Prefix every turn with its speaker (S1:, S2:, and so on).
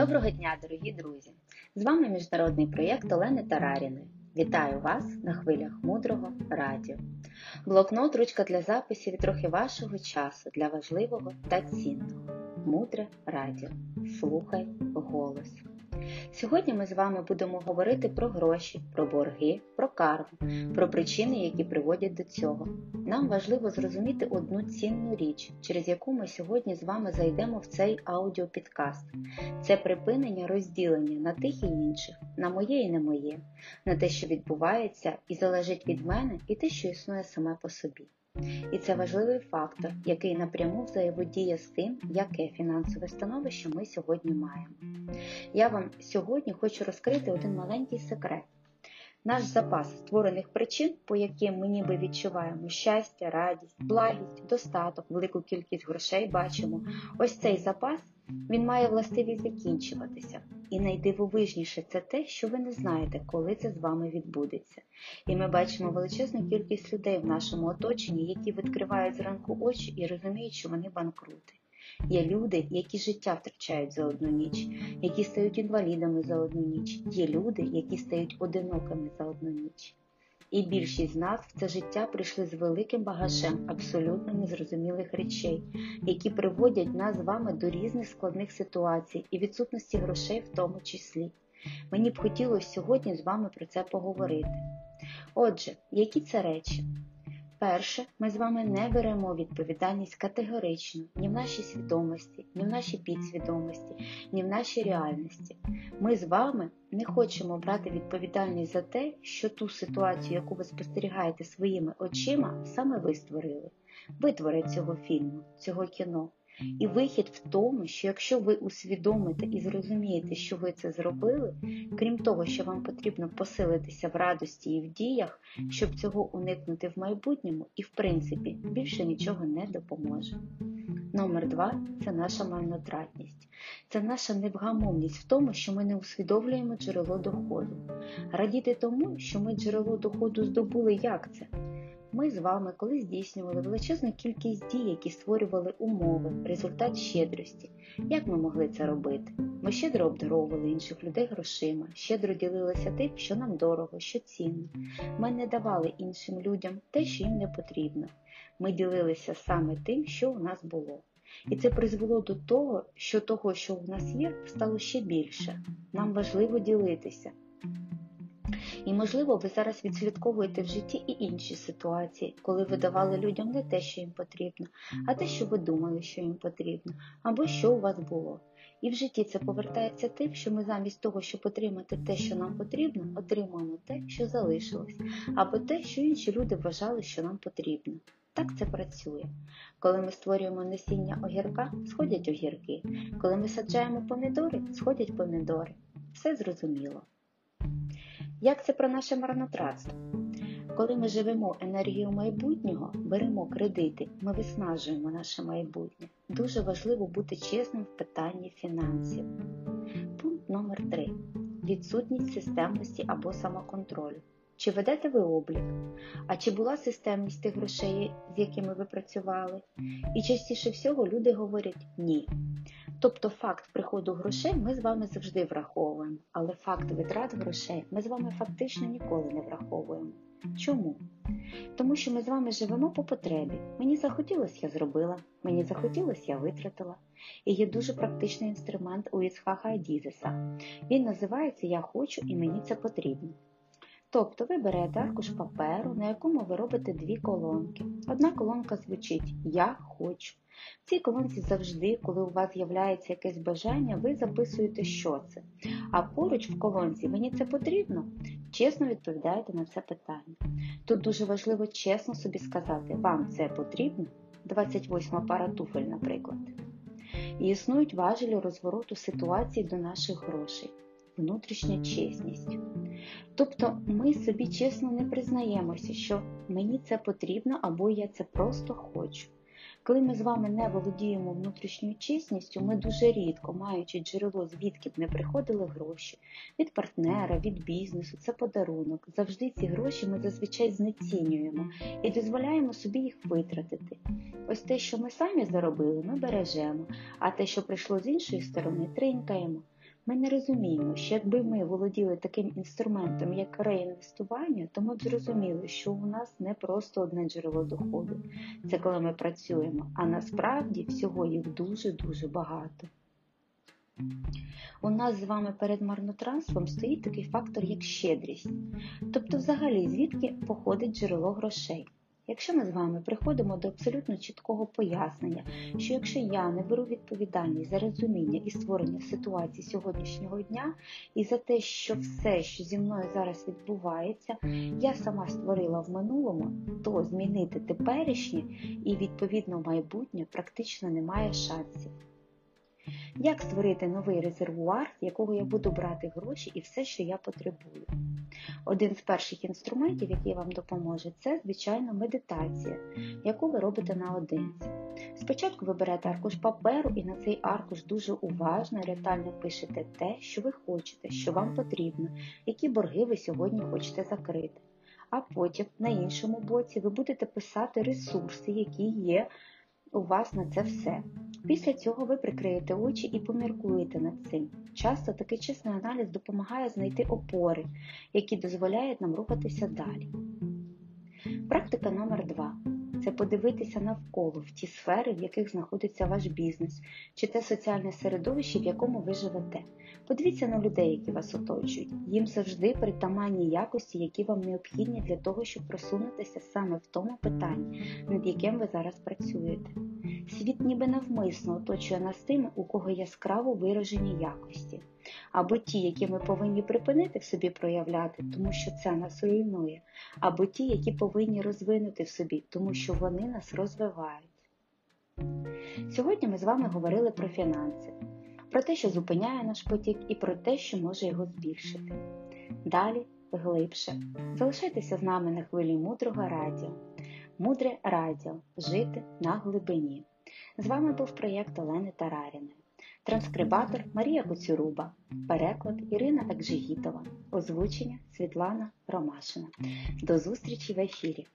S1: Доброго дня, дорогі друзі! З вами міжнародний проєкт Олени Тараріної. Вітаю вас на хвилях мудрого радіо. Блокнот, ручка для записів і трохи вашого часу для важливого та цінного. Мудре радіо. Слухай голос. Сьогодні ми з вами будемо говорити про гроші, про борги, про карму, про причини, які приводять до цього. Нам важливо зрозуміти одну цінну річ, через яку ми сьогодні з вами зайдемо в цей аудіопідкаст. Це припинення розділення на тих і інших, на моє і не моє, на те, що відбувається і залежить від мене, і те, що існує саме по собі. І це важливий фактор, який напряму взаємодіє з тим, яке фінансове становище ми сьогодні маємо. Я вам сьогодні хочу розкрити один маленький секрет. Наш запас створених причин, по яким ми ніби відчуваємо щастя, радість, благість, достаток, велику кількість грошей бачимо, ось цей запас він має властивість закінчуватися. І найдивовижніше це те, що ви не знаєте, коли це з вами відбудеться. І ми бачимо величезну кількість людей в нашому оточенні, які відкривають зранку очі і розуміють, що вони банкрути. Є люди, які життя втрачають за одну ніч, які стають інвалідами за одну ніч. Є люди, які стають одинокими за одну ніч. І більшість з нас в це життя прийшли з великим багажем абсолютно незрозумілих речей, які приводять нас з вами до різних складних ситуацій і відсутності грошей в тому числі. Мені б хотілося сьогодні з вами про це поговорити. Отже, які це речі? Перше, ми з вами не беремо відповідальність категорично ні в нашій свідомості, ні в нашій підсвідомості, ні в нашій реальності. Ми з вами не хочемо брати відповідальність за те, що ту ситуацію, яку ви спостерігаєте своїми очима, саме ви створили. Ви творець цього фільму, цього кіно. І вихід в тому, що якщо ви усвідомите і зрозумієте, що ви це зробили, крім того, що вам потрібно посилитися в радості і в діях, щоб цього уникнути в майбутньому, і в принципі більше нічого не допоможе. Номер два це наша марнотратність. Це наша невгамовність в тому, що ми не усвідомлюємо джерело доходу. Радіти тому, що ми джерело доходу здобули, як це? Ми з вами коли здійснювали величезну кількість дій, які створювали умови, результат щедрості. Як ми могли це робити? Ми щедро обдаровували інших людей грошима, щедро ділилися тим, що нам дорого, що цінно. Ми не давали іншим людям те, що їм не потрібно. Ми ділилися саме тим, що у нас було. І це призвело до того, що того, що у нас є, стало ще більше. Нам важливо ділитися. І, можливо, ви зараз відслідковуєте в житті і інші ситуації, коли ви давали людям не те, що їм потрібно, а те, що ви думали, що їм потрібно, або що у вас було. І в житті це повертається тим, що ми замість того, щоб отримати те, що нам потрібно, отримуємо те, що залишилось, або те, що інші люди вважали, що нам потрібно. Так це працює. Коли ми створюємо насіння огірка, сходять огірки. Коли ми саджаємо помідори, сходять помідори. Все зрозуміло. Як це про наше марнотратство? Коли ми живемо енергією майбутнього, беремо кредити, ми виснажуємо наше майбутнє. Дуже важливо бути чесним в питанні фінансів. Пункт номер 3 Відсутність системності або самоконтролю. Чи ведете ви облік? А чи була системність тих грошей, з якими ви працювали? І частіше всього люди говорять ні. Тобто факт приходу грошей ми з вами завжди враховуємо, але факт витрат грошей ми з вами фактично ніколи не враховуємо. Чому? Тому що ми з вами живемо по потребі. Мені захотілося, я зробила, мені захотілося, я витратила. І є дуже практичний інструмент у Іцхаха Дізеса. Він називається Я хочу і мені це потрібно. Тобто ви берете аркуш паперу, на якому ви робите дві колонки. Одна колонка звучить Я хочу. В цій колонці завжди, коли у вас з'являється якесь бажання, ви записуєте, що це. А поруч в колонці мені це потрібно, чесно відповідаєте на це питання. Тут дуже важливо чесно собі сказати, вам це потрібно, 28 пара туфель, наприклад. І існують важелі розвороту ситуації до наших грошей, внутрішня чесність. Тобто ми собі чесно не признаємося, що мені це потрібно або я це просто хочу. Коли ми з вами не володіємо внутрішньою чесністю, ми дуже рідко, маючи джерело, звідки б не приходили гроші, від партнера, від бізнесу, це подарунок. Завжди ці гроші ми зазвичай знецінюємо і дозволяємо собі їх витратити. Ось те, що ми самі заробили, ми бережемо, а те, що прийшло з іншої сторони, тринькаємо. Ми не розуміємо, що якби ми володіли таким інструментом, як реінвестування, то ми б зрозуміли, що у нас не просто одне джерело доходу. Це коли ми працюємо, а насправді всього їх дуже-дуже багато. У нас з вами перед марнотранством стоїть такий фактор, як щедрість. Тобто, взагалі, звідки походить джерело грошей. Якщо ми з вами приходимо до абсолютно чіткого пояснення, що якщо я не беру відповідальність за розуміння і створення ситуації сьогоднішнього дня, і за те, що все, що зі мною зараз відбувається, я сама створила в минулому, то змінити теперішнє і відповідно майбутнє практично немає шансів. Як створити новий резервуар, з якого я буду брати гроші і все, що я потребую? Один з перших інструментів, який вам допоможе, це, звичайно, медитація, яку ви робите наодинці. Спочатку ви берете аркуш паперу і на цей аркуш дуже уважно і ретально пишете те, що ви хочете, що вам потрібно, які борги ви сьогодні хочете закрити. А потім на іншому боці ви будете писати ресурси, які є у вас на це все. Після цього ви прикриєте очі і поміркуєте над цим. Часто такий чесний аналіз допомагає знайти опори, які дозволяють нам рухатися далі. Практика номер 2 це подивитися навколо в ті сфери, в яких знаходиться ваш бізнес, чи те соціальне середовище, в якому ви живете. Подивіться на людей, які вас оточують. Їм завжди притаманні якості, які вам необхідні для того, щоб просунутися саме в тому питанні, над яким ви зараз працюєте. Світ ніби навмисно оточує нас тими, у кого яскраво виражені якості, або ті, які ми повинні припинити в собі проявляти, тому що це нас руйнує, або ті, які повинні розвинути в собі, тому що вони нас розвивають. Сьогодні ми з вами говорили про фінанси, про те, що зупиняє наш потік, і про те, що може його збільшити. Далі глибше. Залишайтеся з нами на хвилі мудрого радіо. Мудре радіо жити на глибині. З вами був проєкт Олени Тараріної. Транскрибатор Марія Коцюруба, переклад Ірина Акжигітова, озвучення Світлана Ромашина. До зустрічі в ефірі!